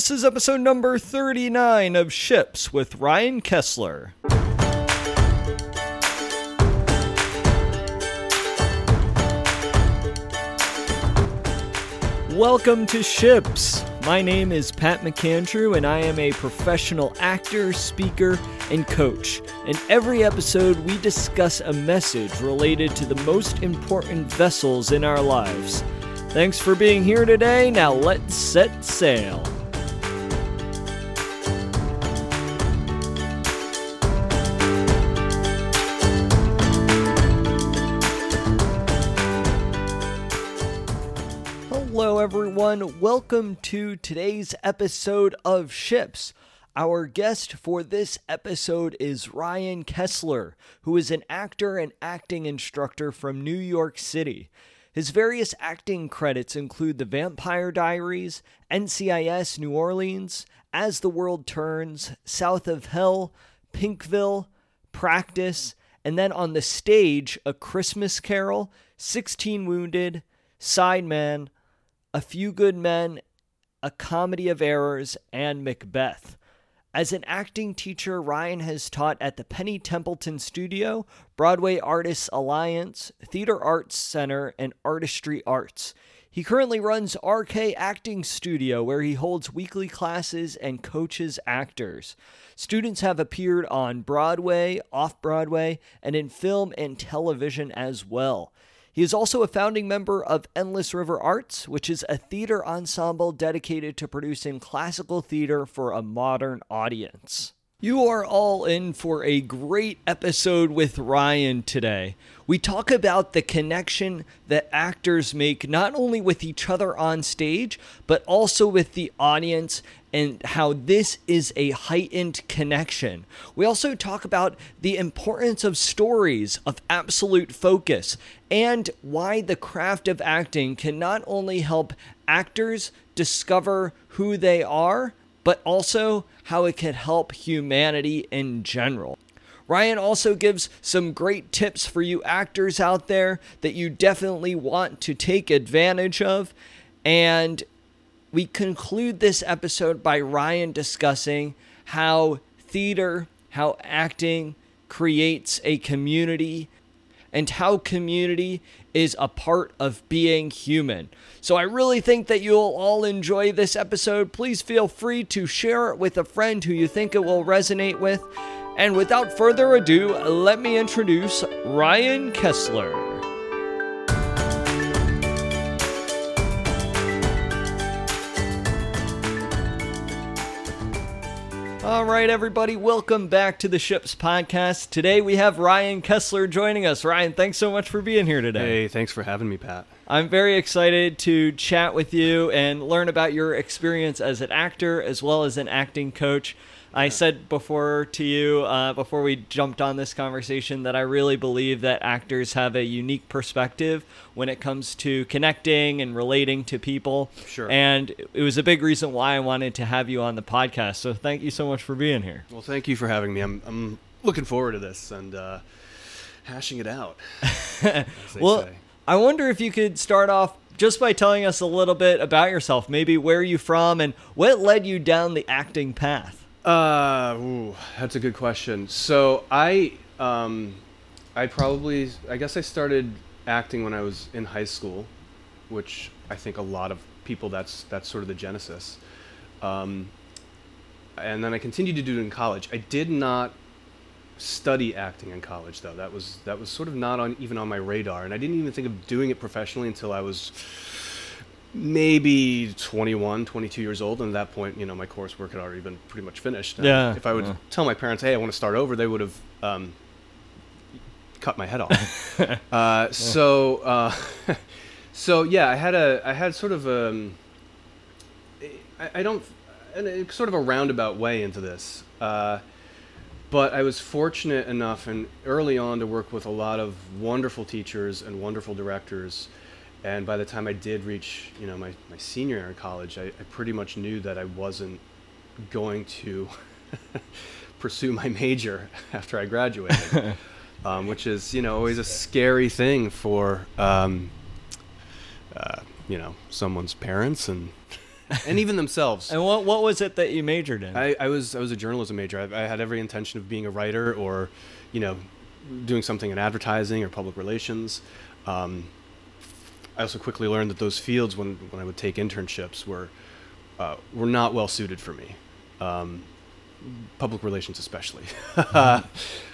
This is episode number 39 of Ships with Ryan Kessler. Welcome to Ships. My name is Pat McAndrew, and I am a professional actor, speaker, and coach. In every episode, we discuss a message related to the most important vessels in our lives. Thanks for being here today. Now let's set sail. Everyone. Welcome to today's episode of Ships. Our guest for this episode is Ryan Kessler, who is an actor and acting instructor from New York City. His various acting credits include The Vampire Diaries, NCIS New Orleans, As the World Turns, South of Hell, Pinkville, Practice, and then on the stage, A Christmas Carol, 16 Wounded, Sideman, A Few Good Men, A Comedy of Errors, and Macbeth. As an acting teacher, Ryan has taught at the Penny Templeton Studio, Broadway Artists Alliance, Theater Arts Center, and Artistry Arts. He currently runs RK Acting Studio, where he holds weekly classes and coaches actors. Students have appeared on Broadway, off Broadway, and in film and television as well. He is also a founding member of Endless River Arts, which is a theater ensemble dedicated to producing classical theater for a modern audience. You are all in for a great episode with Ryan today. We talk about the connection that actors make not only with each other on stage, but also with the audience and how this is a heightened connection. We also talk about the importance of stories, of absolute focus, and why the craft of acting can not only help actors discover who they are, but also how it can help humanity in general. Ryan also gives some great tips for you actors out there that you definitely want to take advantage of. And we conclude this episode by Ryan discussing how theater, how acting creates a community, and how community is a part of being human. So I really think that you'll all enjoy this episode. Please feel free to share it with a friend who you think it will resonate with. And without further ado, let me introduce Ryan Kessler. All right, everybody, welcome back to the Ships Podcast. Today we have Ryan Kessler joining us. Ryan, thanks so much for being here today. Hey, thanks for having me, Pat. I'm very excited to chat with you and learn about your experience as an actor as well as an acting coach. I said before to you, uh, before we jumped on this conversation, that I really believe that actors have a unique perspective when it comes to connecting and relating to people. Sure. And it was a big reason why I wanted to have you on the podcast. So thank you so much for being here. Well, thank you for having me. I'm, I'm looking forward to this and uh, hashing it out. well, say. I wonder if you could start off just by telling us a little bit about yourself, maybe where are you from and what led you down the acting path. Uh, ooh, that's a good question. So I, um, I probably, I guess I started acting when I was in high school, which I think a lot of people that's that's sort of the genesis. Um, and then I continued to do it in college. I did not study acting in college though. That was that was sort of not on even on my radar, and I didn't even think of doing it professionally until I was maybe 21 22 years old and at that point you know my coursework had already been pretty much finished And Yeah, if i would yeah. tell my parents hey i want to start over they would have um, cut my head off uh, so uh, so yeah i had a i had sort of um I, I don't and it's sort of a roundabout way into this uh, but I was fortunate enough and early on to work with a lot of wonderful teachers and wonderful directors. And by the time I did reach, you know, my, my senior year in college, I, I pretty much knew that I wasn't going to pursue my major after I graduated, um, which is, you know, always a scary thing for, um, uh, you know, someone's parents and and even themselves. and what what was it that you majored in? I, I was I was a journalism major. I, I had every intention of being a writer or, you know, doing something in advertising or public relations. Um, I also quickly learned that those fields, when when I would take internships, were uh, were not well suited for me. Um, public relations, especially,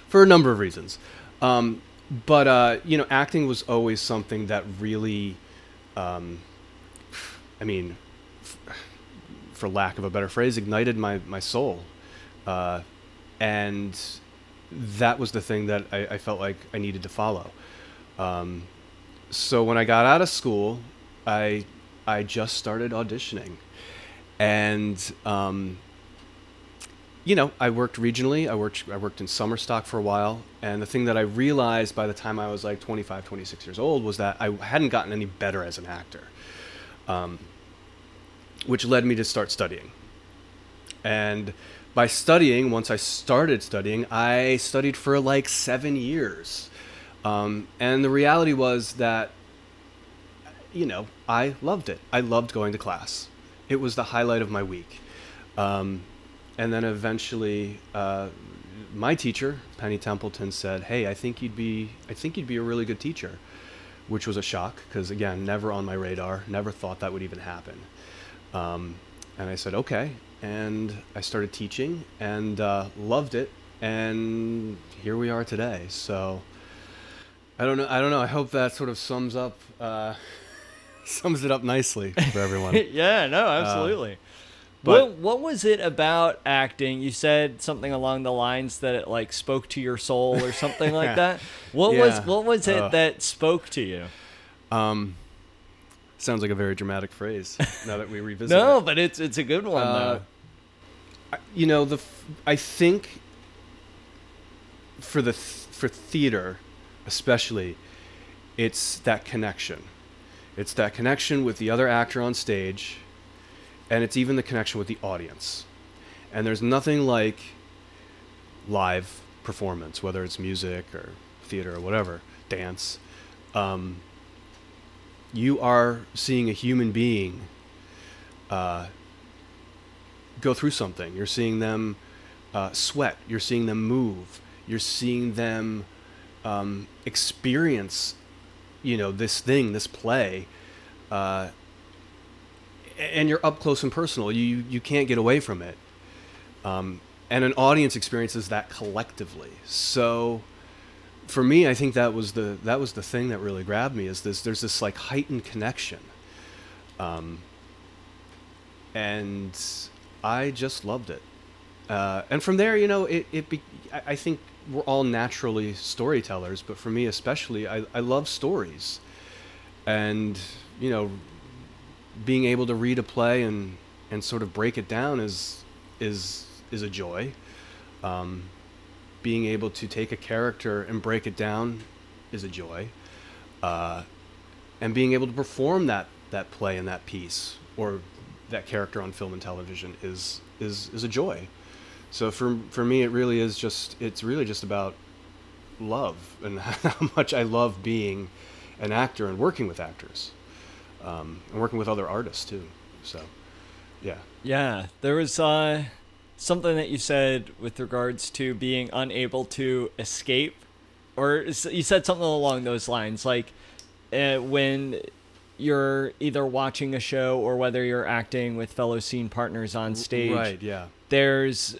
for a number of reasons. Um, but uh, you know, acting was always something that really, um, I mean, f- for lack of a better phrase, ignited my my soul, uh, and that was the thing that I, I felt like I needed to follow. Um, so when I got out of school, I I just started auditioning, and um, you know, I worked regionally. I worked I worked in summer stock for a while, and the thing that I realized by the time I was like 25, 26 years old was that I hadn't gotten any better as an actor, um, which led me to start studying. And by studying, once I started studying, I studied for like seven years, um, and the reality was that, you know, I loved it. I loved going to class. It was the highlight of my week. Um, and then eventually uh, my teacher penny templeton said hey i think you'd be i think you'd be a really good teacher which was a shock because again never on my radar never thought that would even happen um, and i said okay and i started teaching and uh, loved it and here we are today so i don't know i don't know i hope that sort of sums up uh, sums it up nicely for everyone yeah, no, absolutely. but- what what was it about acting? You said something along the lines that it like spoke to your soul or something like that. What was what was it Ugh. that spoke to you? um, sounds like a very dramatic phrase now that we revisit No, it. but it's it's a good one Uh, though. I- you know the f- I think for the th- for theater especially it's that connection it's that connection with the other actor on stage and it's even the connection with the audience and there's nothing like live performance whether it's music or theater or whatever dance um, you are seeing a human being uh, go through something. You're seeing them uh, sweat. You're seeing them move. You're seeing them um, experience, you know, this thing, this play, uh, and you're up close and personal. You you can't get away from it. Um, and an audience experiences that collectively. So, for me, I think that was the that was the thing that really grabbed me. Is this there's this like heightened connection. Um, and I just loved it. Uh, and from there, you know, it, it be, I I think we're all naturally storytellers, but for me especially, I, I love stories. And, you know, being able to read a play and, and sort of break it down is, is, is a joy. Um, being able to take a character and break it down is a joy. Uh, and being able to perform that, that play and that piece or that character on film and television is is is a joy. So for for me, it really is just it's really just about love and how much I love being an actor and working with actors, um, and working with other artists too. So, yeah, Yeah, there was uh, something that you said with regards to being unable to escape, or you said something along those lines, like uh, when you're either watching a show or whether you're acting with fellow scene partners on stage. right, yeah, There's,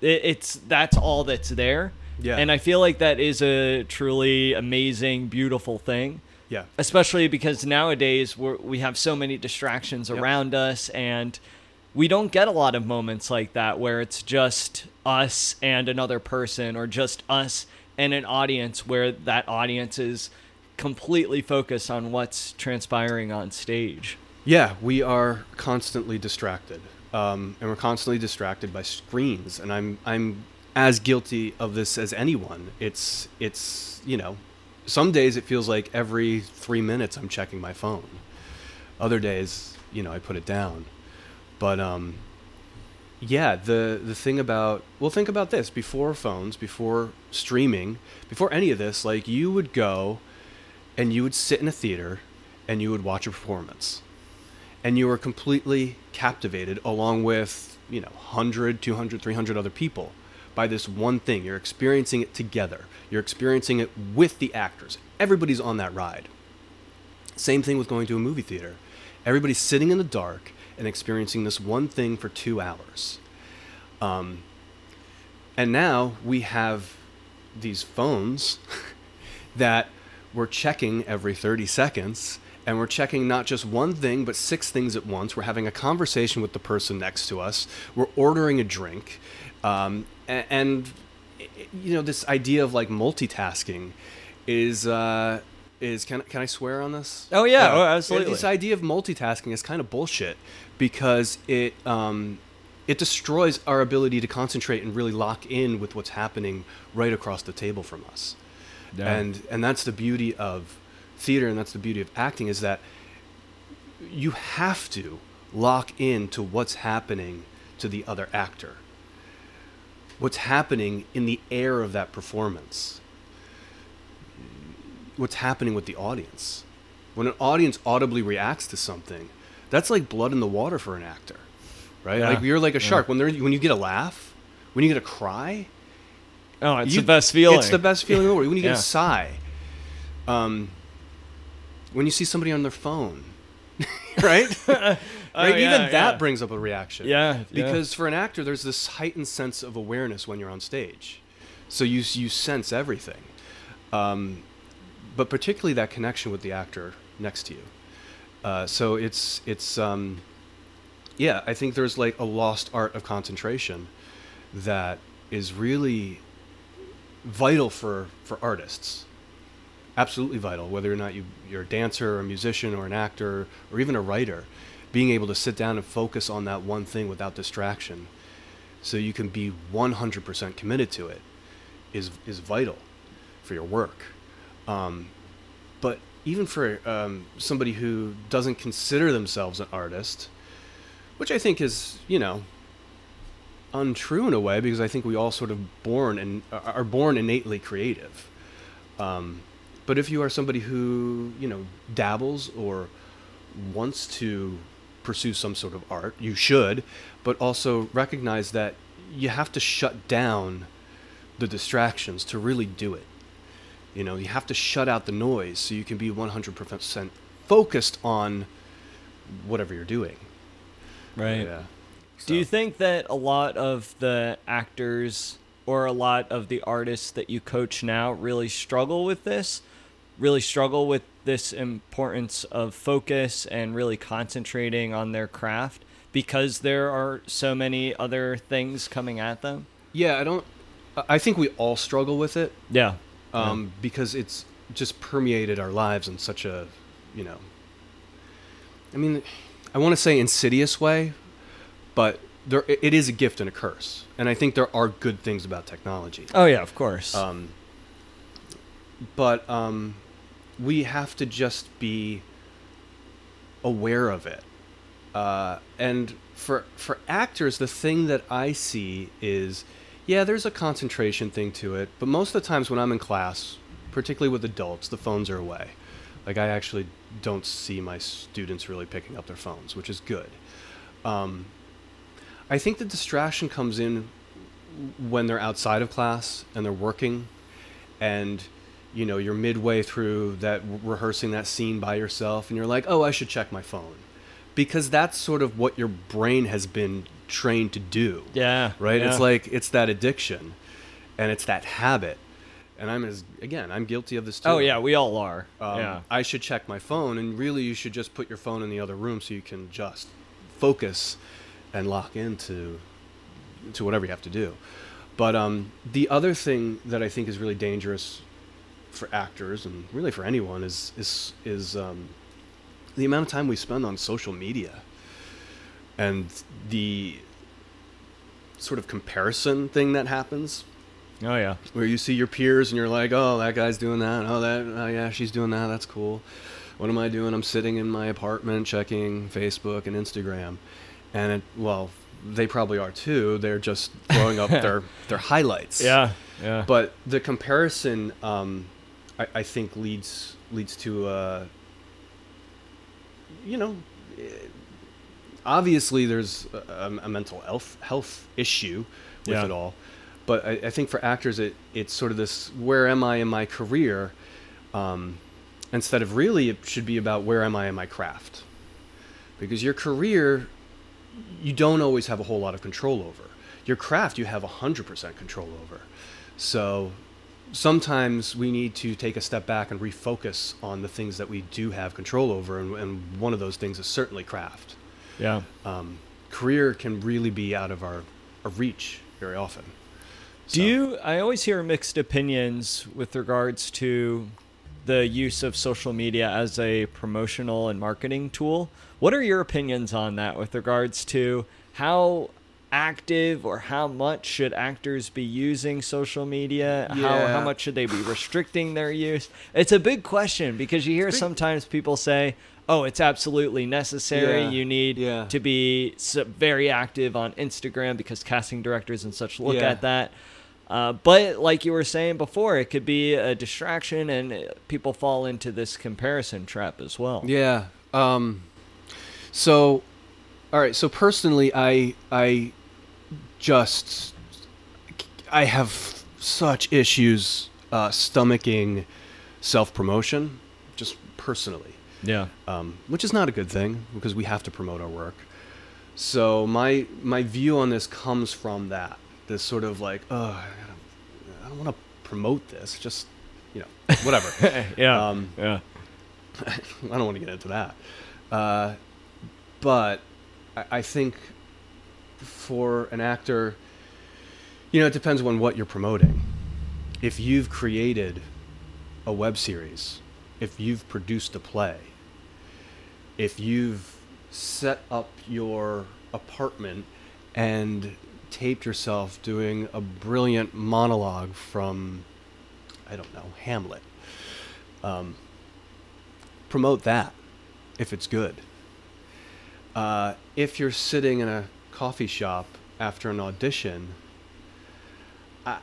it, it's that's all that's there. Yeah. and I feel like that is a truly amazing, beautiful thing yeah, especially because nowadays we're, we have so many distractions Yep. around us and we don't get a lot of moments like that where it's just us and another person or just us and an audience where that audience is completely focused on what's transpiring on stage yeah. We are constantly distracted, um, and we're constantly distracted by screens. And I'm I'm as guilty of this as anyone. It's it's you know, some days it feels like every three minutes I'm checking my phone. Other days, you know, I put it down. But um, yeah, the the thing about well, think about this: before phones, before streaming, before any of this, like you would go and you would sit in a theater and you would watch a performance, and you are completely captivated along with you know 100 200 300 other people by this one thing. You're experiencing it together. You're experiencing it with the actors. Everybody's on that ride. Same thing with going to a movie theater. Everybody's sitting in the dark and experiencing this one thing for two hours. Um, and now we have these phones that we're checking every 30 seconds and we're checking not just one thing but six things at once. We're having a conversation with the person next to us. We're ordering a drink. Um, and, and, you know this idea of like multitasking is uh, is can, can i swear on this? Oh yeah. Uh, oh, absolutely. this idea of multitasking is kind of bullshit because it um, it destroys our ability to concentrate and really lock in with what's happening right across the table from us. Yeah. And and that's the beauty of theater and that's the beauty of acting is that you have to lock in to what's happening to the other actor. What's happening in the air of that performance. What's happening with the audience. When an audience audibly reacts to something, that's like blood in the water for an actor right? Yeah. Like you're like a shark yeah. when there when you get a laugh, when you get a cry. Oh, it's you, the best feeling. It's the best feeling in the world. When you get a sigh, um, when you see somebody on their phone, right? right? Oh, Even that brings up a reaction. Yeah. Because for an actor, there's this heightened sense of awareness when you're on stage, so you you sense everything, um, but particularly that connection with the actor next to you. Uh, so it's it's um, yeah, I think there's like a lost art of concentration that is really vital for for artists. Absolutely vital, whether or not you you're a dancer or a musician or an actor or even a writer, being able to sit down and focus on that one thing without distraction, so you can be 100% committed to it, is is vital for your work. Um, but even for um, somebody who doesn't consider themselves an artist, which I think is you know untrue in a way because I think we all sort of born and are born innately creative. Um, but if you are somebody who you know dabbles or wants to pursue some sort of art, you should, but also recognize that you have to shut down the distractions to really do it. You know, you have to shut out the noise so you can be 100% focused on whatever you're doing. Right. Yeah. So. Do you think that a lot of the actors or a lot of the artists that you coach now really struggle with this? Really struggle with this importance of focus and really concentrating on their craft because there are so many other things coming at them? Yeah, I don't. I think we all struggle with it. Yeah. Um, yeah. Because it's just permeated our lives in such a, you know. I mean, I want to say insidious way, but there it is a gift and a curse, and I think there are good things about technology. Oh yeah, of course. Um, but um, we have to just be aware of it, uh, and for for actors, the thing that I see is, yeah, there's a concentration thing to it, but most of the times when I'm in class, particularly with adults, the phones are away. Like I actually don't see my students really picking up their phones, which is good. Um, I think the distraction comes in when they're outside of class and they're working, and you know you're midway through that rehearsing that scene by yourself, and you're like, oh, I should check my phone, because that's sort of what your brain has been trained to do. Yeah. Right. Yeah. It's like it's that addiction, and it's that habit and I'm as again, I'm guilty of this too. Oh yeah, we all are. Um, yeah. I should check my phone, and really, you should just put your phone in the other room so you can just focus and lock into to whatever you have to do. But um, the other thing that I think is really dangerous for actors and really for anyone is is is um, the amount of time we spend on social media and the sort of comparison thing that happens Oh yeah. Where you see your peers and you're like, oh, that guy's doing that. Oh, that. Oh, yeah, she's doing that. That's cool. What am I doing? I'm sitting in my apartment checking Facebook and Instagram, and it, well, they probably are too. They're just throwing up their their highlights. Yeah, yeah. But the comparison, um, I, I think leads leads to, uh, you know, obviously there's a, a mental health health issue with Yeah. it all, but I, I think for actors it it's sort of this where am I in my career, um, instead of really it should be about where am I in my craft, because your career you don't always have a whole lot of control over. Your craft you have 100% control over. So sometimes we need to take a step back and refocus on the things that we do have control over, and, and one of those things is certainly craft. Yeah. Um, career can really be out of our, our reach very often. Do So- you? I always hear mixed opinions with regards to the use of social media as a promotional and marketing tool. What are your opinions on that with regards to how active or how much should actors be using social media? How how much should they be restricting their use? It's a big question because you hear sometimes people say, "Oh, it's absolutely necessary. Yeah. You need Yeah. to be very active on Instagram because casting directors and such look Yeah. at that." Uh, but like you were saying before, it could be a distraction, and uh, people fall into this comparison trap as well. Yeah. Um, so, all right. So personally, I I just I have such issues uh, stomaching self promotion, just personally, Yeah. um, which is not a good thing because we have to promote our work. So my my view on this comes from that this sort of like, oh, I don't, want to promote this. Just you know, whatever. yeah. Um, yeah. I don't want to get into that. Uh, but I, I think for an actor, you know, it depends on what you're promoting. If you've created a web series, if you've produced a play, if you've set up your apartment and taped yourself doing a brilliant monologue from, I don't know, Hamlet. Um, promote that if it's good. Uh, if you're sitting in a coffee shop after an audition, I,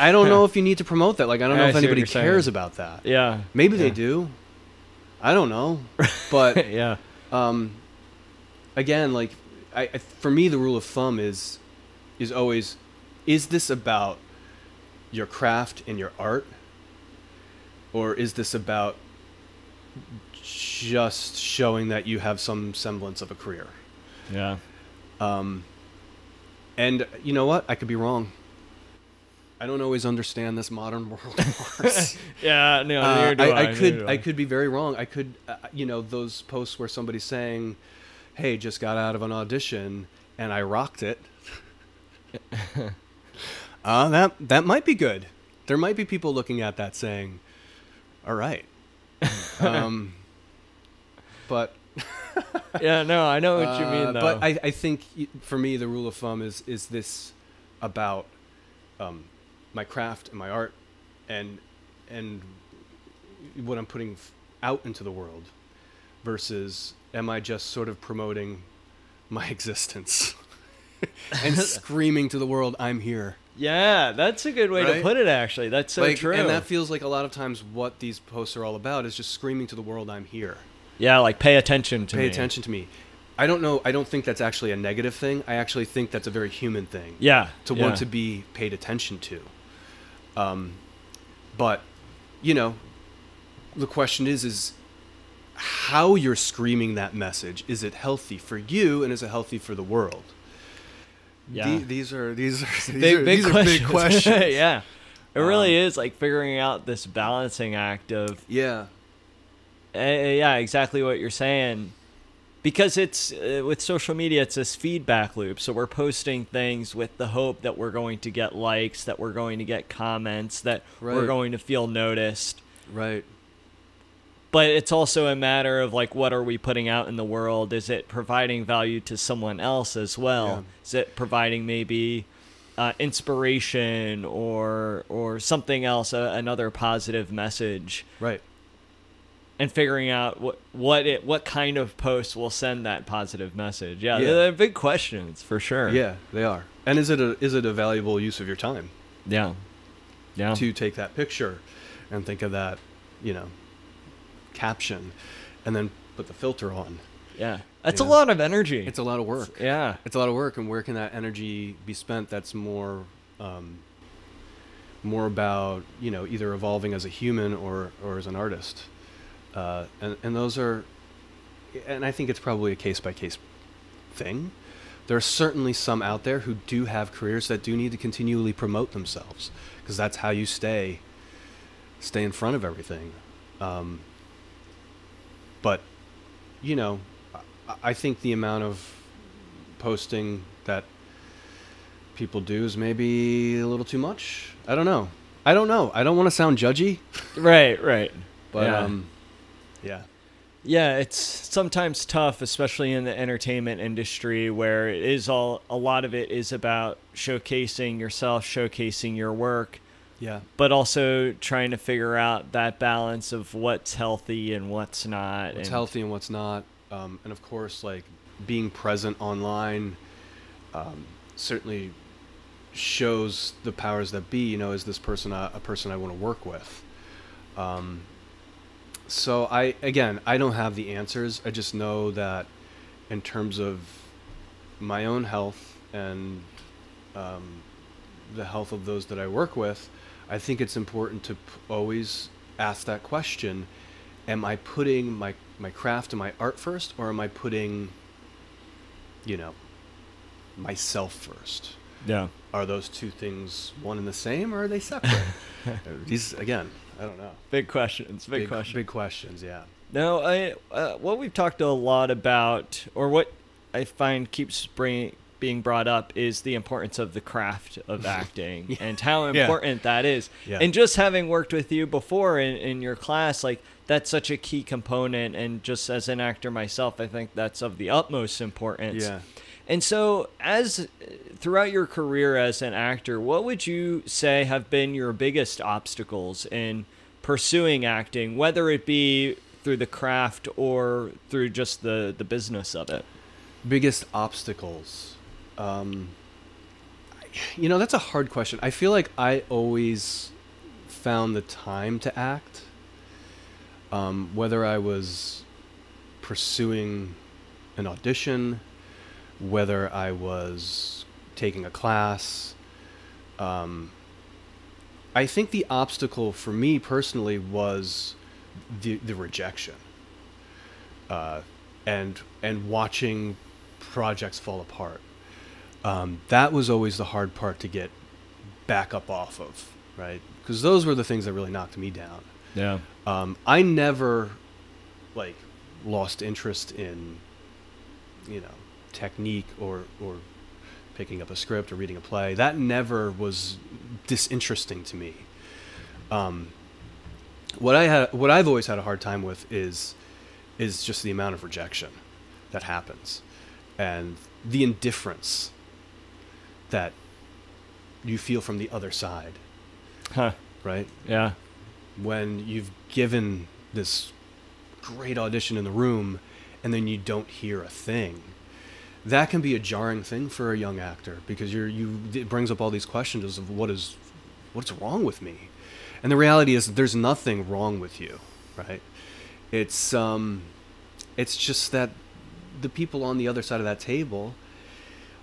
I don't know if you need to promote that. Like, I don't know I if anybody you're saying. cares about that. Yeah. Maybe yeah. they do. I don't know. But yeah. um, again, like, I, I, for me, the rule of thumb is is always, is this about your craft and your art, or is this about just showing that you have some semblance of a career? Yeah. Um, and you know what? I could be wrong. I don't always understand this modern world. Yeah. No. Uh, I, I, I could do I could be very wrong. I could uh, you know those posts where somebody's saying, "Hey, just got out of an audition and I rocked it." uh, that that might be good. There might be people looking at that saying, "All right," um, but Yeah. No. I know what you uh, mean though. But I, I think for me the rule of thumb is is this about um, my craft and my art and and what I'm putting out into the world versus am I just sort of promoting my existence and screaming to the world I'm here. yeah, that's a good way to put it. Actually, that's so like, true. And that feels like a lot of times what these posts are all about is just screaming to the world I'm here. Yeah. Like pay attention to pay me. attention to me. I don't know. I don't think that's actually a negative thing. I actually think that's a very human thing Yeah. to yeah. want to be paid attention to. Um, but you know, the question is is how you're screaming that message. Is it healthy for you, and is it healthy for the world? Yeah. The- these are these are these big, are, big these are questions. big questions. yeah. It really Um, is like figuring out this balancing act of yeah. Uh, yeah, exactly what you're saying. Because it's uh, with social media, it's this feedback loop. So we're posting things with the hope that we're going to get likes, that we're going to get comments, that we're going to feel noticed. Right. But it's also a matter of like, what are we putting out in the world? Is it providing value to someone else as well? Yeah. Is it providing maybe uh, inspiration or or something else, uh, another positive message? Right. And figuring out what what it what kind of post will send that positive message. Yeah, Yeah. they're big questions for sure. Yeah, they are. And is it a is it a valuable use of your time? yeah, yeah. to take that picture and think of that, you know, caption and then put the filter on. yeah. That's you a lot of energy. It's a lot of work. yeah. It's a lot of work, and where can that energy be spent? That's more, um, more about you know either evolving as a human or or as an artist, uh, and and those are, and I think it's probably a case by case thing. There are certainly some out there who do have careers that do need to continually promote themselves because that's how you stay stay in front of everything. Um, but you know, I, I think the amount of posting that people do is maybe a little too much. I don't know. I don't know. I don't want to sound judgy, Right, right. but yeah. um, yeah. Yeah, it's sometimes tough, especially in the entertainment industry, where it is all a lot of it is about showcasing yourself, showcasing your work, Yeah. but also trying to figure out that balance of what's healthy and what's not. what's and- healthy and what's not, um, and of course, like being present online um, certainly shows the powers that be. You know, is this person a, a person I want to work with? Um, so I again, I don't have the answers. I just know that in terms of my own health and um, the health of those that I work with, I think it's important to p- always ask that question: Am I putting my my craft and my art first, or am I putting, you know, myself first? Yeah. Are those two things one and the same, or are they separate? These again, I don't know. Big questions. Big, questions. Big questions. Yeah. No, I uh, what we've talked a lot about, or what I find keeps bring, being brought up, is the importance of the craft of acting and how Yeah. important that is. Yeah. And just having worked with you before in, in your class, like that's such a key component. And just as an actor myself, I think that's of the utmost importance. Yeah. And so, as throughout your career as an actor, what would you say have been your biggest obstacles in pursuing acting, whether it be through the craft or through just the the business of it? biggest obstacles um, you know that's a hard question i feel like i always found the time to act um, whether i was pursuing an audition whether i was taking a class um, i think the obstacle for me personally was the, the rejection uh, and and watching projects fall apart. Um, that was always the hard part to get back up off of, right? Because those were the things that really knocked me down. Yeah. Um, I never like lost interest in you know technique or or picking up a script or reading a play. That never was disinteresting to me. Um, what I had, what I've always had a hard time with is is just the amount of rejection that happens and the indifference that you feel from the other side, Huh. right? Yeah. When you've given this great audition in the room and then you don't hear a thing. That can be a jarring thing for a young actor because you're you it brings up all these questions of what is what's wrong with me. And the reality is there's nothing wrong with you, right? It's um it's just that the people on the other side of that table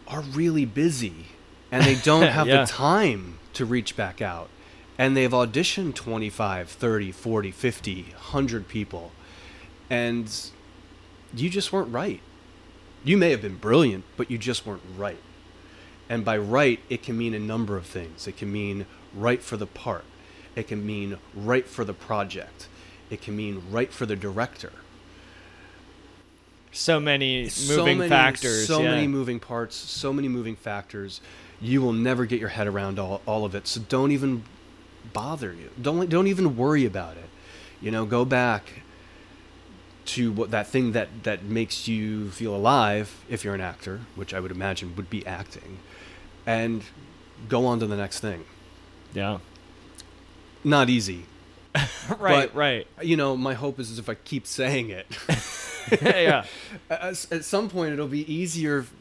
are really busy and they don't have Yeah. the time to reach back out. And they've auditioned 25, 30, 40, 50, 100 people. And you just weren't right. You may have been brilliant, but you just weren't right. And by right, it can mean a number of things. It can mean right for the part. It can mean right for the project. It can mean right for the director. So many So moving many- factors. So yeah. many moving parts, so many moving factors. You will never get your head around all, all of it. So don't even bother you. Don't don't even worry about it. You know, go back to what that thing that that makes you feel alive if you're an actor, which I would imagine would be acting, and go on to the next thing. Yeah. Not easy. right. But- right. You know, my hope is, is if I keep saying it, yeah. at, at some point it'll be easier f-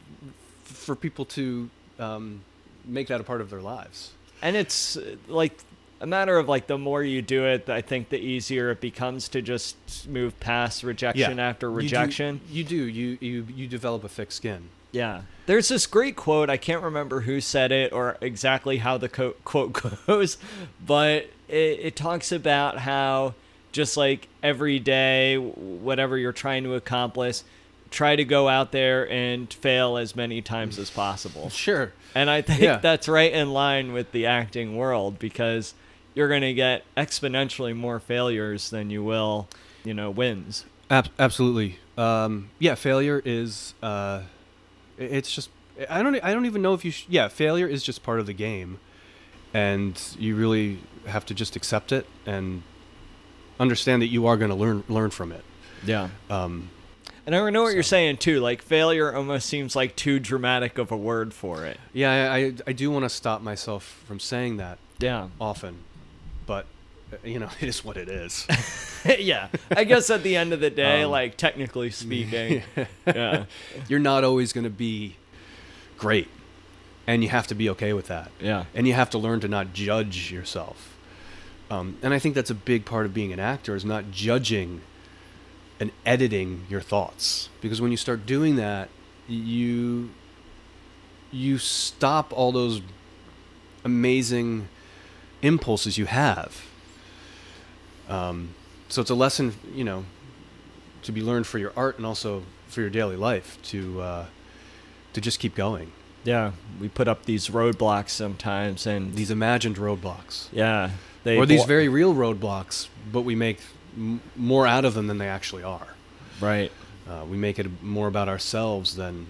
for people to um, make that a part of their lives. and it's uh, like a matter of like the more you do it, I think the easier it becomes to just move past rejection after rejection. You do, you do. You you you develop a thick skin. Yeah. There's this great quote. I can't remember who said it or exactly how the co- quote goes, but it, it talks about how just like every day, whatever you're trying to accomplish, try to go out there and fail as many times as possible. Sure. And I think Yeah. that's right in line with the acting world because you're going to get exponentially more failures than you will, you know, wins. Ab- absolutely. Um, yeah, failure is. Uh, it's just. I don't. I don't even know if you. Sh- yeah, failure is just part of the game, and you really have to just accept it and understand that you are going to learn learn from it. Yeah. Um, And I know what you're saying too. Like failure almost seems like too dramatic of a word for it. yeah, I, I, I do want to stop myself from saying that Yeah. often, but uh, you know, it is what it is. yeah. I guess at the end of the day, Um, like technically speaking, yeah. You're not always going to be great, and you have to be okay with that. Yeah. and you have to learn to not judge yourself. Um, and I think that's a big part of being an actor is not judging and editing your thoughts because when you start doing that, you you stop all those amazing impulses you have. Um, so it's a lesson, you know, to be learned for your art and also for your daily life to uh, to just keep going. Yeah. We put up these roadblocks sometimes and These imagined roadblocks. yeah. They or these very real roadblocks, but we make m- more out of them than they actually are. right. Uh, we make it more about ourselves than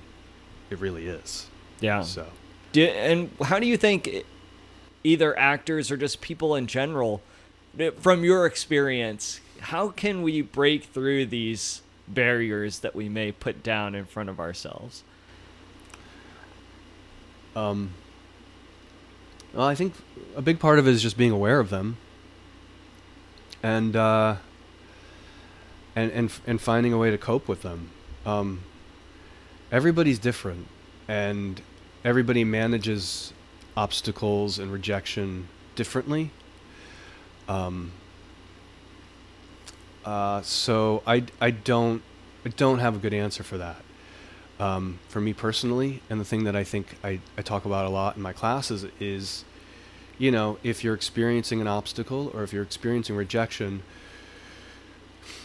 it really is. Yeah. So, Do, and how do you think either actors or just people in general, from your experience, how can we break through these barriers that we may put down in front of ourselves? um, well, I think a big part of it is just being aware of them, and uh, and and and finding a way to cope with them. Um, everybody's different, and everybody manages obstacles and rejection differently. Um, uh, so I, I don't I don't have a good answer for that. Um, for me personally, and the thing that I think I, I talk about a lot in my classes is, you know, if you're experiencing an obstacle or if you're experiencing rejection,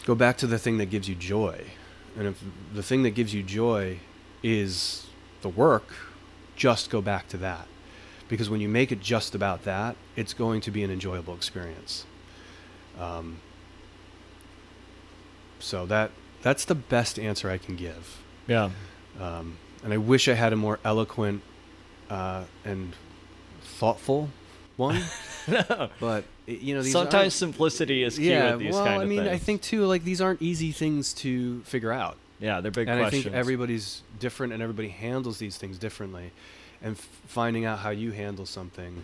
go back to the thing that gives you joy. And if the thing that gives you joy is the work, just go back to that. Because when you make it just about that, it's going to be an enjoyable experience. Um, so that that's the best answer I can give. Yeah. Um, and I wish I had a more eloquent uh, and thoughtful one. no. But you know, these Sometimes simplicity is key yeah. with these well, kind of things. Well, I mean, things. I think too, like these aren't easy things to figure out. yeah, they're big and questions. I think everybody's different, and everybody handles these things differently. And f- finding out how you handle something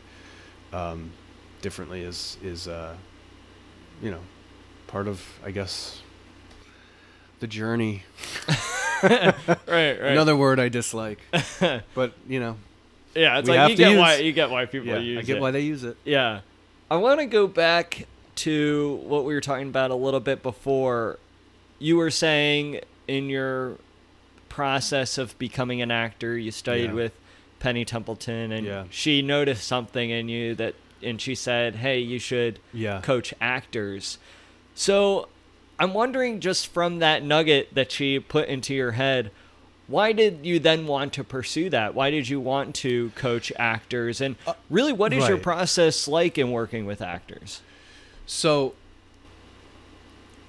um, differently is is uh, you know part of I guess the journey. right, right. Another word I dislike, but you know, yeah, it's like have you get use- why you get why people yeah, use it. I get it. why they use it. Yeah. I want to go back to what we were talking about a little bit before. You were saying in your process of becoming an actor, you studied Yeah. with Penny Templeton and Yeah. she noticed something in you that and she said, "Hey, you should Yeah. coach actors." So, I'm wondering just from that nugget that she put into your head, why did you then want to pursue that? Why did you want to coach actors? And really, what is your process like in working with actors? So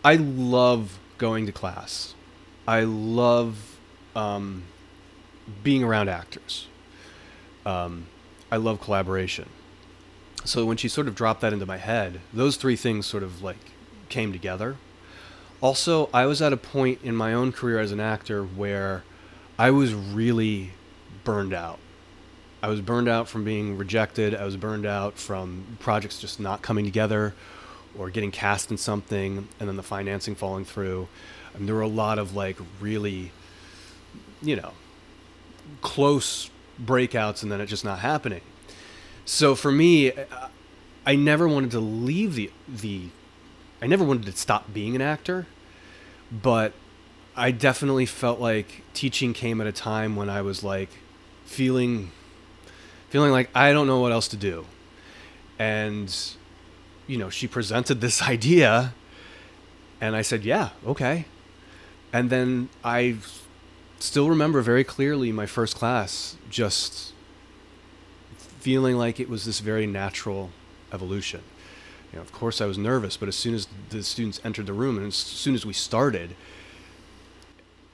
I love going to class. I love um, being around actors. Um, I love collaboration. So when she sort of dropped that into my head, those three things sort of like came together. Also, I was at a point in my own career as an actor where I was really burned out. I was burned out from being rejected. I was burned out from projects just not coming together or getting cast in something and then the financing falling through. And there were a lot of like really, you know, close breakouts and then it just not happening. So for me, I never wanted to leave the the I never wanted to stop being an actor, but I definitely felt like teaching came at a time when I was like feeling feeling like I don't know what else to do. And you know, she presented this idea and I said, "Yeah, okay." And then I still remember very clearly my first class just feeling like it was this very natural evolution. You know, of course, I was nervous, but as soon as the students entered the room and as soon as we started,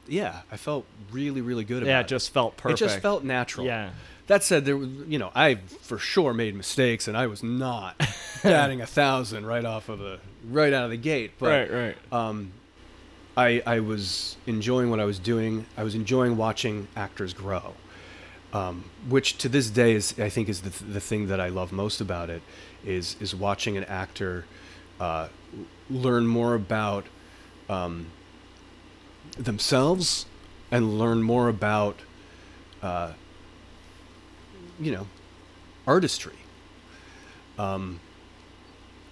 yeah, I felt really, really good about yeah, it. it just felt perfect. It just felt natural. Yeah. That said, there was, you know, I for sure made mistakes, and I was not batting a thousand right off of the right out of the gate. But right, right. um, I I was enjoying what I was doing. I was enjoying watching actors grow, um, which to this day is I think is the the thing that I love most about it is is watching an actor uh, learn more about um, themselves and learn more about uh, you know artistry. Um,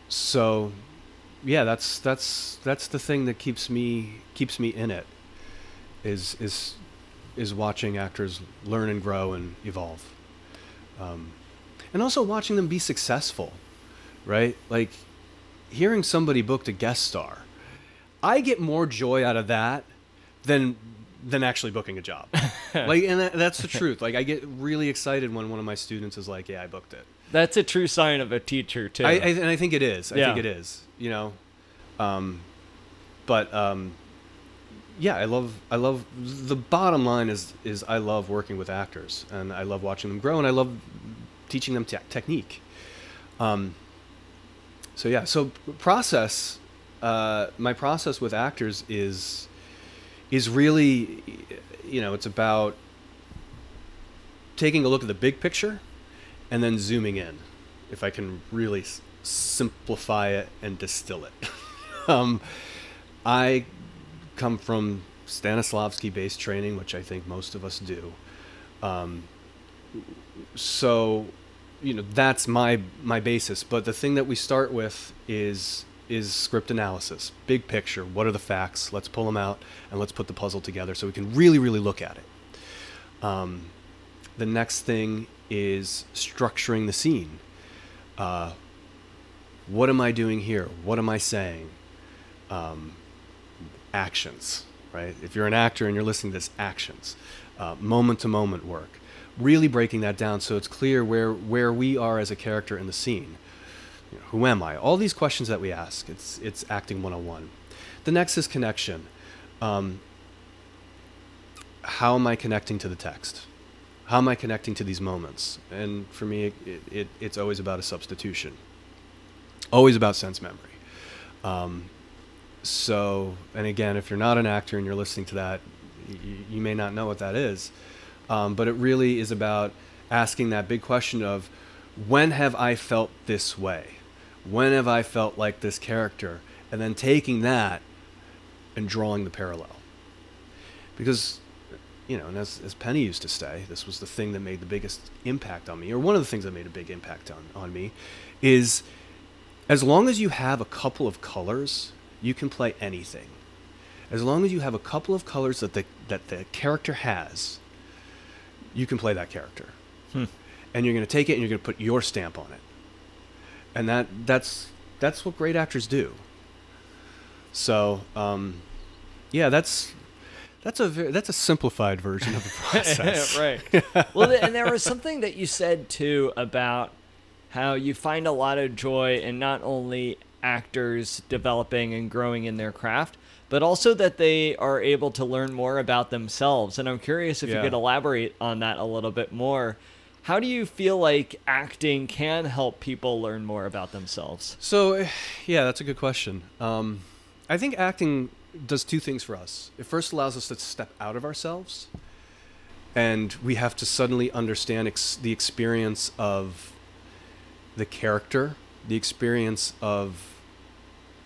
so yeah, that's that's that's the thing that keeps me keeps me in it. Is is is watching actors learn and grow and evolve, um, and also watching them be successful, right? Like hearing somebody booked a guest star, I get more joy out of that than than actually booking a job. like, and that, that's the truth. Like, I get really excited when one of my students is like, "Yeah, I booked it." That's a true sign of a teacher too. I, I and I think it is. I Yeah. think it is. You know, um, but um, yeah, I love. I love. The bottom line is is I love working with actors, and I love watching them grow, and I love teaching them te- technique. Um, so yeah, so process. Uh, my process with actors is is really, you know, it's about taking a look at the big picture and then zooming in if i can really simplify it and distill it. Um, i come from stanislavski based training which i think most of us do. Um, so you know that's my my basis. But the thing that we start with is is script analysis. Big picture what are the facts? Let's pull them out and let's put the puzzle together so we can really really look at it. Um, the next thing is structuring the scene. Uh, what am I doing here? What am I saying? Um, actions, right? If you're an actor and you're listening to this, actions, moment to moment work. Really breaking that down so it's clear where where we are as a character in the scene. You know, who am I? All these questions that we ask. It's it's acting 101. The next is connection. Um, how am I connecting to the text? How am I connecting to these moments? And for me, it, it, it's always about a substitution, always about sense memory. Um, so, and again, if you're not an actor and you're listening to that, you, you may not know what that is. Um, but it really is about asking that big question of when have I felt this way? When have I felt like this character? And then taking that and drawing the parallel. Because you know, and as, as Penny used to say, this was the thing that made the biggest impact on me, or one of the things that made a big impact on, on me, is as long as you have a couple of colors, you can play anything. As long as you have a couple of colors that the, that the character has, you can play that character. Hmm. And you're going to take it and you're going to put your stamp on it. And that, that's, that's what great actors do. So, um, yeah, that's that's a very, that's a simplified version of the process. right. well, and there was something that you said too about how you find a lot of joy in not only actors developing and growing in their craft, but also that they are able to learn more about themselves. And I'm curious if you could elaborate on that a little bit more. How do you feel like acting can help people learn more about themselves? So, yeah, that's a good question. Um, I think acting does two things for us. It first allows us to step out of ourselves, and we have to suddenly understand ex- the experience of the character, the experience of,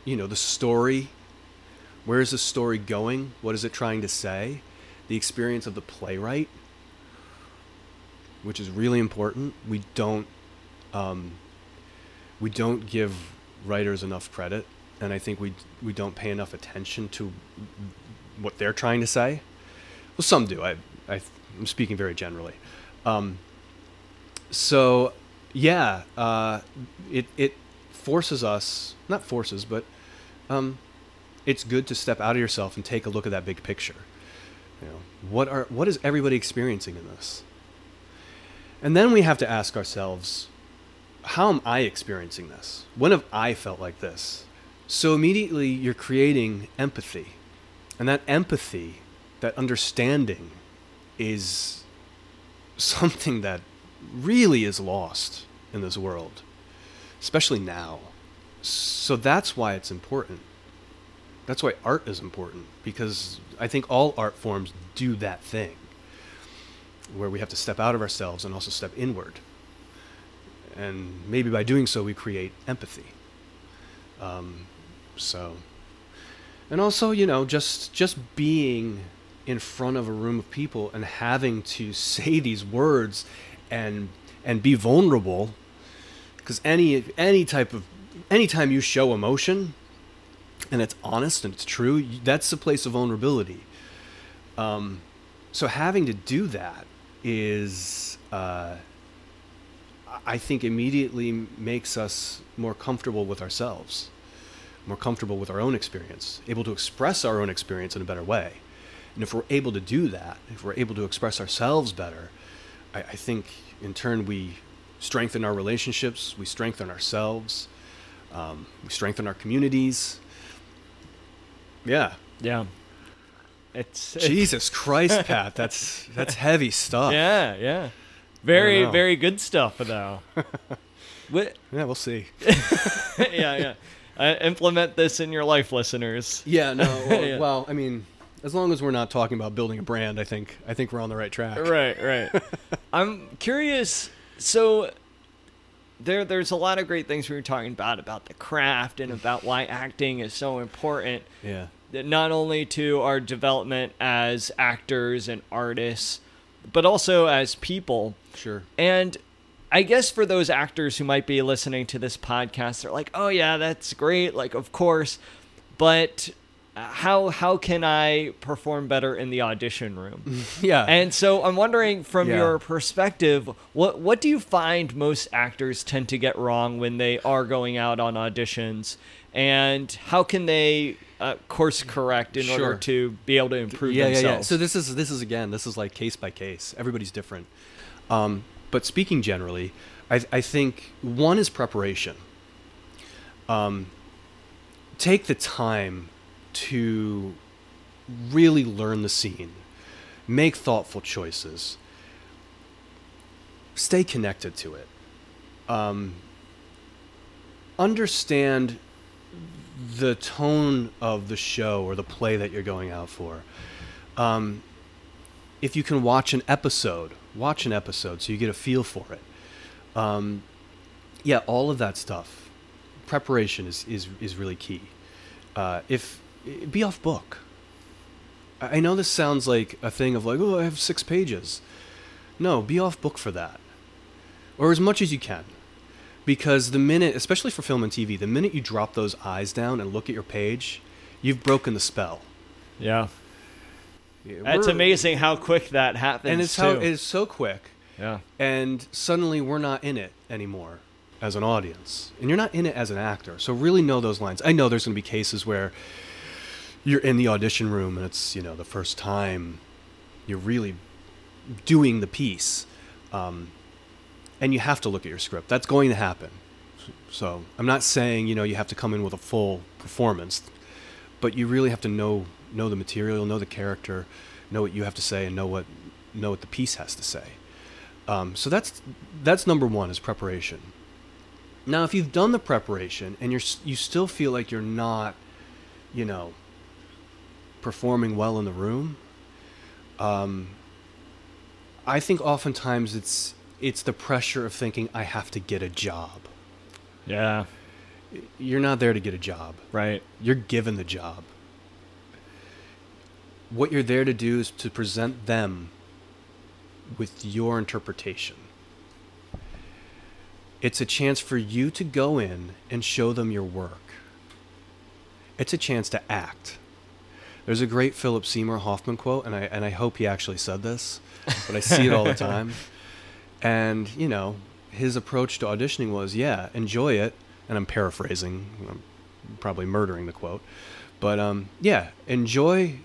you know, the story. Where is the story going? What is it trying to say? The experience of the playwright, which is really important. We don't. Um, we don't give writers enough credit, and I think we we don't pay enough attention to what they're trying to say. Well, some do. I, I I'm speaking very generally. Um, so yeah, uh, it it forces us not forces, but um, it's good to step out of yourself and take a look at that big picture. You know, what are what is everybody experiencing in this? And then we have to ask ourselves, how am I experiencing this? When have I felt like this? So immediately you're creating empathy. And that empathy, that understanding is something that really is lost in this world, especially now. So that's why it's important. That's why art is important because I think all art forms do that thing where we have to step out of ourselves and also step inward. And maybe by doing so, we create empathy. Um, so, and also, you know, just just being in front of a room of people and having to say these words and and be vulnerable because any any type of anytime you show emotion and it's honest and it's true that's a place of vulnerability. Um, so having to do that is uh, i think immediately makes us more comfortable with ourselves more comfortable with our own experience able to express our own experience in a better way. And if we're able to do that if we're able to express ourselves better I, I think in turn we strengthen our relationships, we strengthen ourselves, um, we strengthen our communities. Yeah. Yeah. It's, it's Jesus Christ, Pat. That's that's heavy stuff. Yeah, yeah. Very very good stuff though. what? Yeah, we'll see. yeah, yeah. Uh, implement this in your life, listeners. Yeah, no. Well, yeah. well, I mean, as long as we're not talking about building a brand, I think I think we're on the right track. Right, right. I'm curious. So there, there's a lot of great things we were talking about about the craft and about why acting is so important. Yeah. Not only to our development as actors and artists, but also as people. Sure. And I guess for those actors who might be listening to this podcast, they're like, "Oh yeah, that's great." Like, of course, but how how can I perform better in the audition room? yeah. And so I'm wondering from yeah. your perspective, what what do you find most actors tend to get wrong when they are going out on auditions and how can they uh, course correct in sure. order to be able to improve yeah, themselves? Yeah, yeah. So this is this is again, this is like case by case. Everybody's different. Um, but speaking generally, I, I think one is preparation. Um, take the time to really learn the scene, make thoughtful choices, stay connected to it, um, understand the tone of the show or the play that you're going out for. Um, if you can watch an episode, watch an episode so you get a feel for it. Um, yeah, all of that stuff. Preparation is, is, is really key. Uh, if be off book. I know this sounds like a thing of like, oh, I have six pages. No, be off book for that. Or as much as you can. Because the minute, especially for film and TV, the minute you drop those eyes down and look at your page, you've broken the spell. Yeah. yeah it's amazing how quick that happens. And it's too. how it is so quick. Yeah. And suddenly we're not in it anymore as an audience. And you're not in it as an actor. So really know those lines. I know there's going to be cases where you're in the audition room and it's you know the first time you're really doing the piece um, and you have to look at your script. That's going to happen. So i'm not saying you know you have to come in with a full performance but you really have to know know the material know the character know what you have to say and know what know what the piece has to say. Um, so that's that's number one is preparation. Now if you've done the preparation and you're you still feel like you're not you know performing well in the room, um, I think oftentimes it's it's the pressure of thinking I have to get a job. Yeah. You're not there to get a job. Right. You're given the job. What you're there to do is to present them with your interpretation. It's a chance for you to go in and show them your work. It's a chance to act. There's a great Philip Seymour Hoffman quote, and I and I hope he actually said this, but I see it all the time. And you know, his approach to auditioning was, yeah, enjoy it, and I'm paraphrasing, I'm probably murdering the quote, but um, yeah, enjoy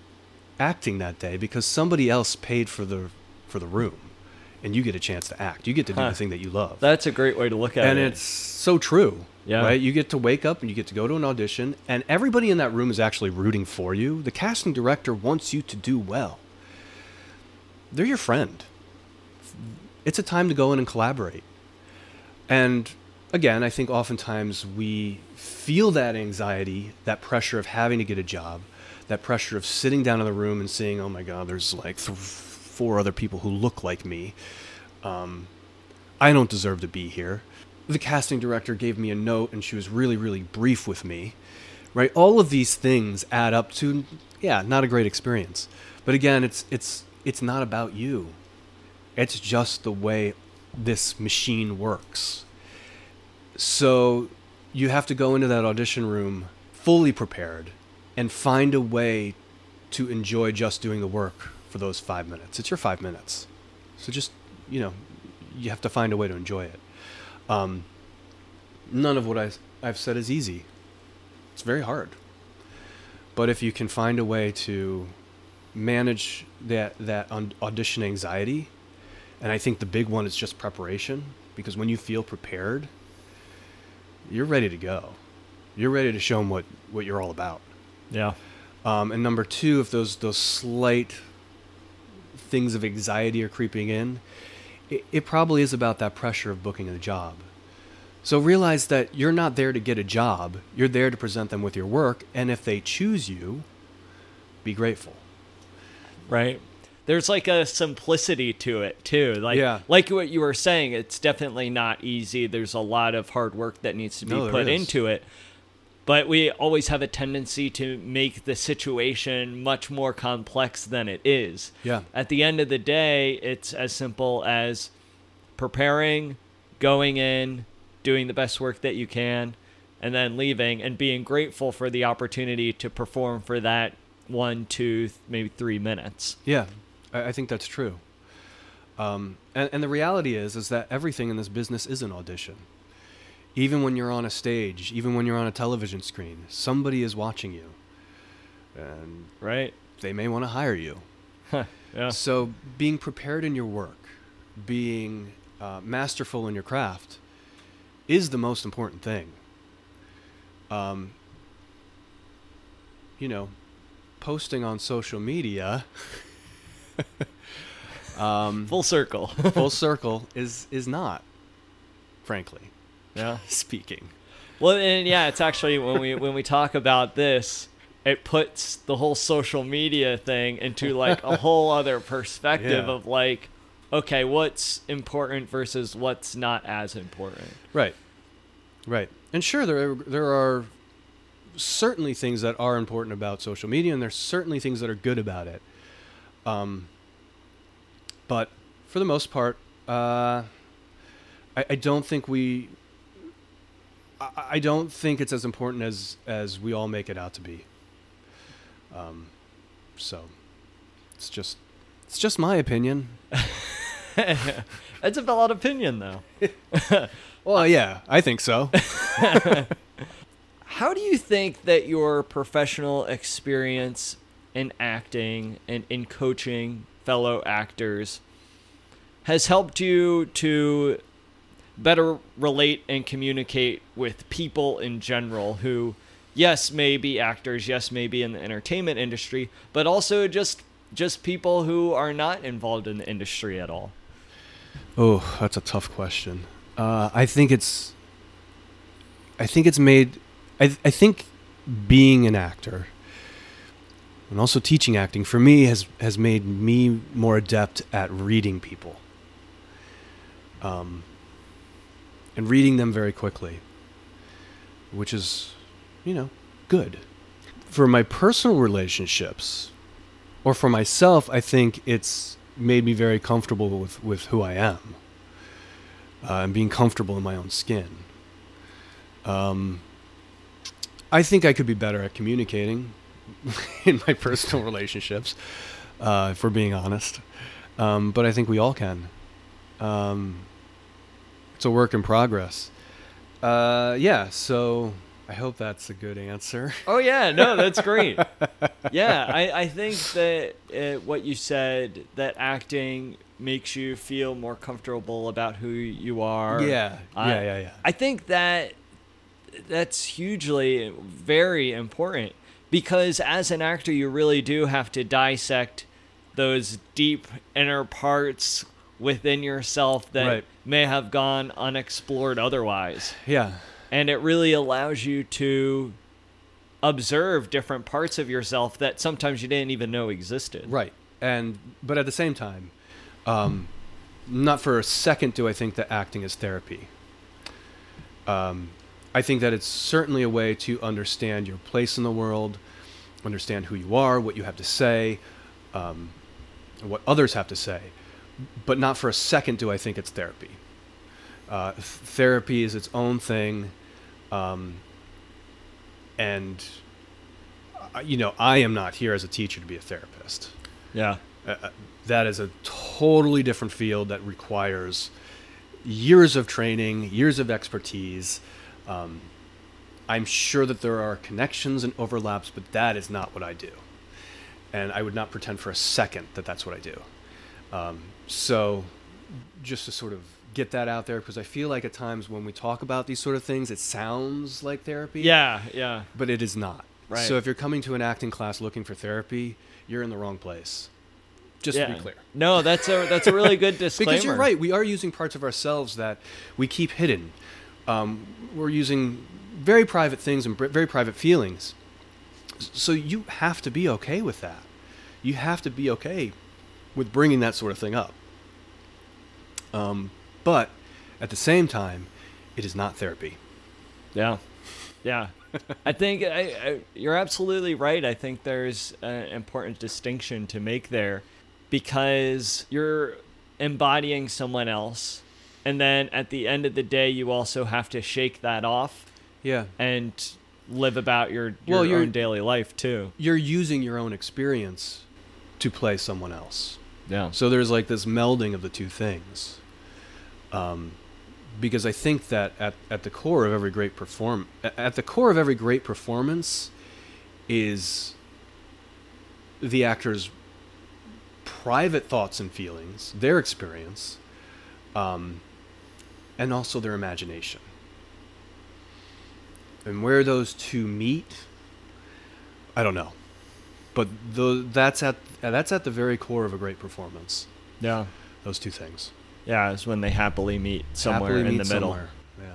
acting that day because somebody else paid for the for the room and you get a chance to act. You get to do Huh. the thing that you love. That's a great way to look at and it. And it's so true. Yeah. Right? You get to wake up and you get to go to an audition and everybody in that room is actually rooting for you. The casting director wants you to do well. They're your friend. It's a time to go in and collaborate. And again, I think oftentimes we feel that anxiety, that pressure of having to get a job, that pressure of sitting down in the room and seeing, oh my God, there's like th- four other people who look like me. Um, I don't deserve to be here. The casting director gave me a note and she was really, really brief with me. Right? All of these things add up to, yeah, not a great experience. But again, it's it's it's not about you. It's just the way this machine works. So you have to go into that audition room fully prepared and find a way to enjoy just doing the work for those five minutes. It's your five minutes. So just, you know, you have to find a way to enjoy it. Um, none of what I, I've said is easy. It's very hard. But if you can find a way to manage that, that audition anxiety, and I think the big one is just preparation, because when you feel prepared, you're ready to go. You're ready to show them what, what you're all about. yeah. Um, and number two, if those those slight things of anxiety are creeping in, it, it probably is about that pressure of booking a job. So realize that you're not there to get a job. You're there to present them with your work, and if they choose you, be grateful. right there's like a simplicity to it too like Yeah. like what you were saying it's definitely not easy there's a lot of hard work that needs to be No, put is. into it but we always have a tendency to make the situation much more complex than it is Yeah. at the end of the day it's as simple as preparing going in doing the best work that you can and then leaving and being grateful for the opportunity to perform for that one two maybe three minutes Yeah, I, think that's true. Um, and, and the reality is, is that everything in this business is an audition. Even when you're on a stage, even when you're on a television screen, somebody is watching you, and right they may want to hire you. yeah So, being prepared in your work, being uh, masterful in your craft, is the most important thing. Um, you know, posting on social media. um, full circle full circle is is not, frankly yeah speaking. well and yeah it's actually when we when we talk about this it puts the whole social media thing into like a whole other perspective Yeah. of like okay what's important versus what's not as important Right. Right. And sure, there are, there are certainly things that are important about social media, and there's certainly things that are good about it. Um, but for the most part, uh, I, I don't think we. I, I don't think it's as important as as we all make it out to be. Um, so, it's just it's just my opinion. it's a valid opinion though Well, yeah, I think so. How do you think that your professional experience in acting and in coaching fellow actors has helped you to better relate and communicate with people in general who, yes, may be actors, yes, may be in the entertainment industry, but also just just people who are not involved in the industry at all? Oh, that's a tough question. Uh, I think it's. I think it's made. I I think being an actor and also teaching acting for me has has made me more adept at reading people. Um, and reading them very quickly, which is, you know, good. For my personal relationships, or for myself, I think it's made me very comfortable with, with who I am. uh, and being comfortable in my own skin. Um, I think I could be better at communicating in my personal relationships, uh, if we're being honest. Um, but I think we all can. Um, it's a work in progress. Uh, yeah, so I hope that's a good answer. Oh yeah, no, that's great. yeah, I, I think that uh, what you said that acting makes you feel more comfortable about who you are. Yeah, I- yeah, yeah, yeah. I think that that's hugely very important because as an actor you really do have to dissect those deep inner parts within yourself that Right. may have gone unexplored otherwise Yeah, and it really allows you to observe different parts of yourself that sometimes you didn't even know existed right. And but at the same time, um, not for a second do I think that acting is therapy. Um, I think that it's certainly a way to understand your place in the world, understand who you are, what you have to say, um, what others have to say. But not for a second do I think it's therapy. Uh, th- therapy is its own thing, um, and uh, you know I am not here as a teacher to be a therapist. yeah Uh, uh, that is a totally different field that requires years of training, years of expertise. Um, I'm sure that there are connections and overlaps, but that is not what I do. And I would not pretend for a second that that's what I do. Um, so, just to sort of get that out there, because I feel like at times when we talk about these sort of things, it sounds like therapy yeah yeah but it is not. Right. So if you're coming to an acting class looking for therapy, you're in the wrong place. Just yeah. to be clear. no that's a that's a really good disclaimer Because you're right, we are using parts of ourselves that we keep hidden. Um, we're using very private things and very private feelings. So you have to be okay with that. You have to be okay with bringing that sort of thing up. Um, but at the same time, it is not therapy. Yeah, yeah. I think I, I, you're absolutely right. I think there's an important distinction to make there because you're embodying someone else, and then at the end of the day, you also have to shake that off Yeah. and live about your your Well, own daily life too. You're using your own experience to play someone else. Yeah. So there's like this melding of the two things. Um, because I think that at, at the core of every great perform at the core of every great performance is the actor's private thoughts and feelings, their experience, um, and also their imagination. And where those two meet, I don't know, but tho- that's at that's at the very core of a great performance. Yeah. Those two things. Yeah. It's when they happily meet somewhere Happily in meet the middle. somewhere. Yeah.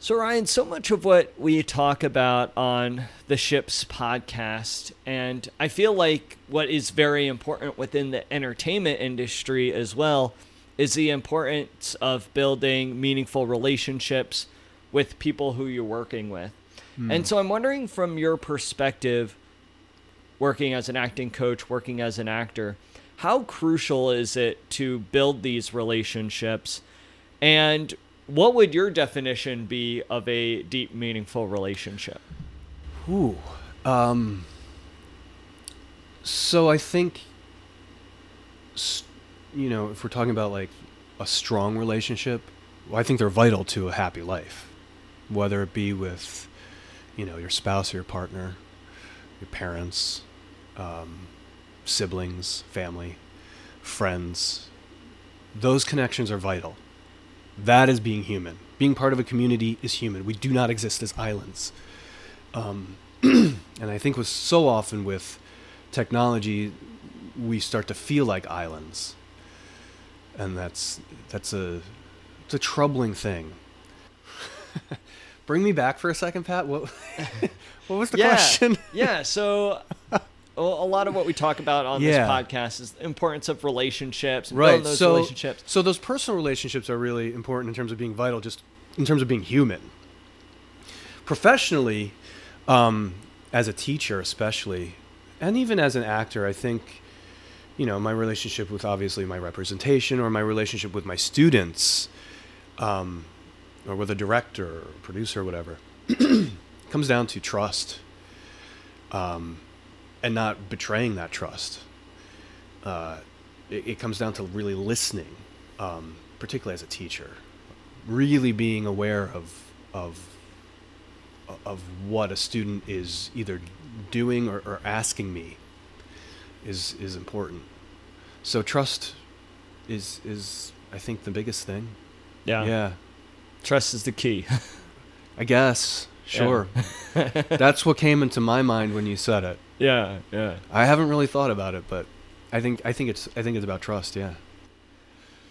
So, Ryan, so much of what we talk about on the Ships podcast, and I feel like what is very important within the entertainment industry as well, is the importance of building meaningful relationships with people who you're working with. Hmm. And so, I'm wondering from your perspective, working as an acting coach, working as an actor, how crucial is it to build these relationships? And what would your definition be of a deep, meaningful relationship? Ooh. Um, so I think, you know, if we're talking about like a strong relationship, well, I think they're vital to a happy life, whether it be with, you know, your spouse or your partner, your parents, um, siblings, family, friends. Those connections are vital. That is being human. Being part of a community is human. We do not exist as islands. Um, and I think with so often with technology, we start to feel like islands, and that's that's a it's a troubling thing. Bring me back for a second, Pat. What what was the yeah, question? yeah. So, a lot of what we talk about on Yeah. this podcast is the importance of relationships, right. those so relationships. so those personal relationships are really important in terms of being vital, just in terms of being human. Professionally, um, as a teacher, especially, and even as an actor, I think, you know, my relationship with obviously my representation or my relationship with my students, um, or with a director or producer or whatever, comes down to trust, um, and not betraying that trust. Uh, it, it, comes down to really listening, um, particularly as a teacher, really being aware of of of what a student is either doing or, or asking me is is important. So trust is is I think the biggest thing. Yeah. Yeah. Trust is the key. I guess. Sure. Yeah. That's what came into my mind when you said it. Yeah, yeah. I haven't really thought about it, but I think I think it's I think it's about trust, yeah.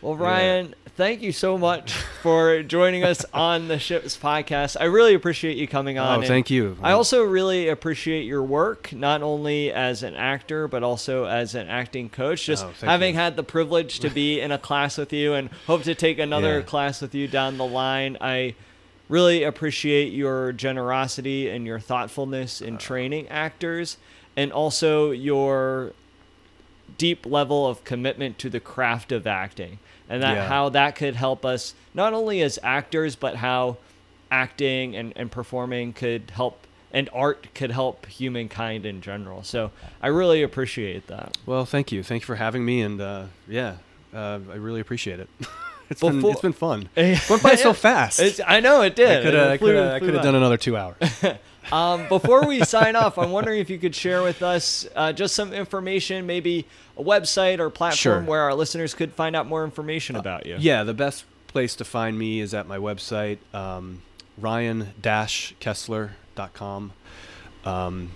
Well, Ryan, yeah. thank you so much for joining us on the Ships podcast. I really appreciate you coming on. Oh, thank you. I also really appreciate your work, not only as an actor, but also as an acting coach. Just oh, having you. had the privilege to be in a class with you and hope to take another yeah. class with you down the line. I really appreciate your generosity and your thoughtfulness in uh, training actors and also your deep level of commitment to the craft of acting. And that yeah. how that could help us not only as actors but how acting and, and performing could help and art could help humankind in general. So i really appreciate that. Well thank you. Thank you for having me and uh, yeah uh, i really appreciate it. It's Before, been it's been fun. It went by so fast. It's, i know it did. I could have i could have done another two hours um, before we sign off, I'm wondering if you could share with us uh, just some information, maybe a website or platform sure. where our listeners could find out more information uh, about you. Yeah, the best place to find me is at my website, um, ryan-kessler.com. Um,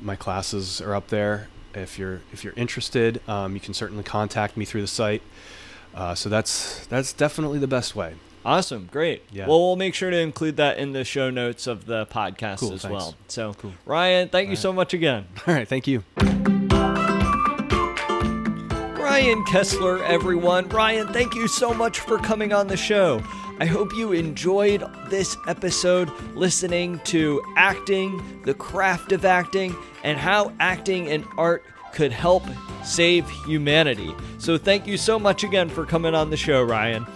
my classes are up there. If you're if you're interested, um, you can certainly contact me through the site. Uh, so that's that's definitely the best way. Awesome, great. Yeah. Well, we'll make sure to include that in the show notes of the podcast cool, as thanks. well. So, cool. Ryan, thank All you right. so much again. All right, thank you. Ryan Kessler, everyone. Ryan, thank you so much for coming on the show. I hope you enjoyed this episode listening to acting, the craft of acting, and how acting and art could help save humanity. So, thank you so much again for coming on the show, Ryan.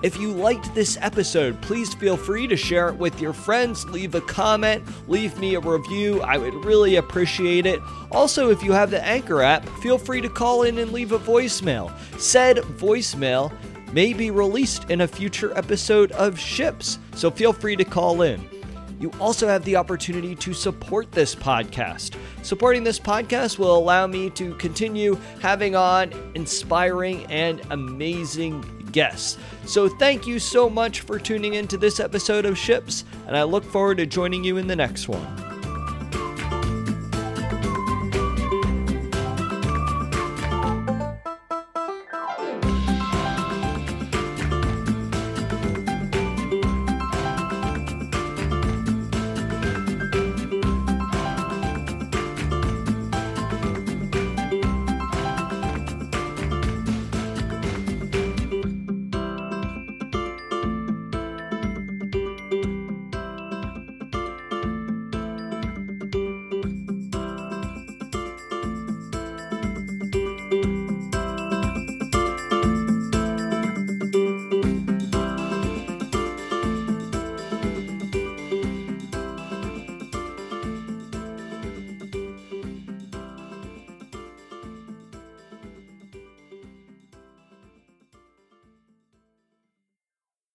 If you liked this episode, please feel free to share it with your friends, leave a comment, leave me a review. I would really appreciate it. Also, if you have the Anchor app, feel free to call in and leave a voicemail. Said voicemail may be released in a future episode of Ships, so feel free to call in. You also have the opportunity to support this podcast. Supporting this podcast will allow me to continue having on inspiring and amazing guests. So thank you so much for tuning into this episode of Ships, and I look forward to joining you in the next one.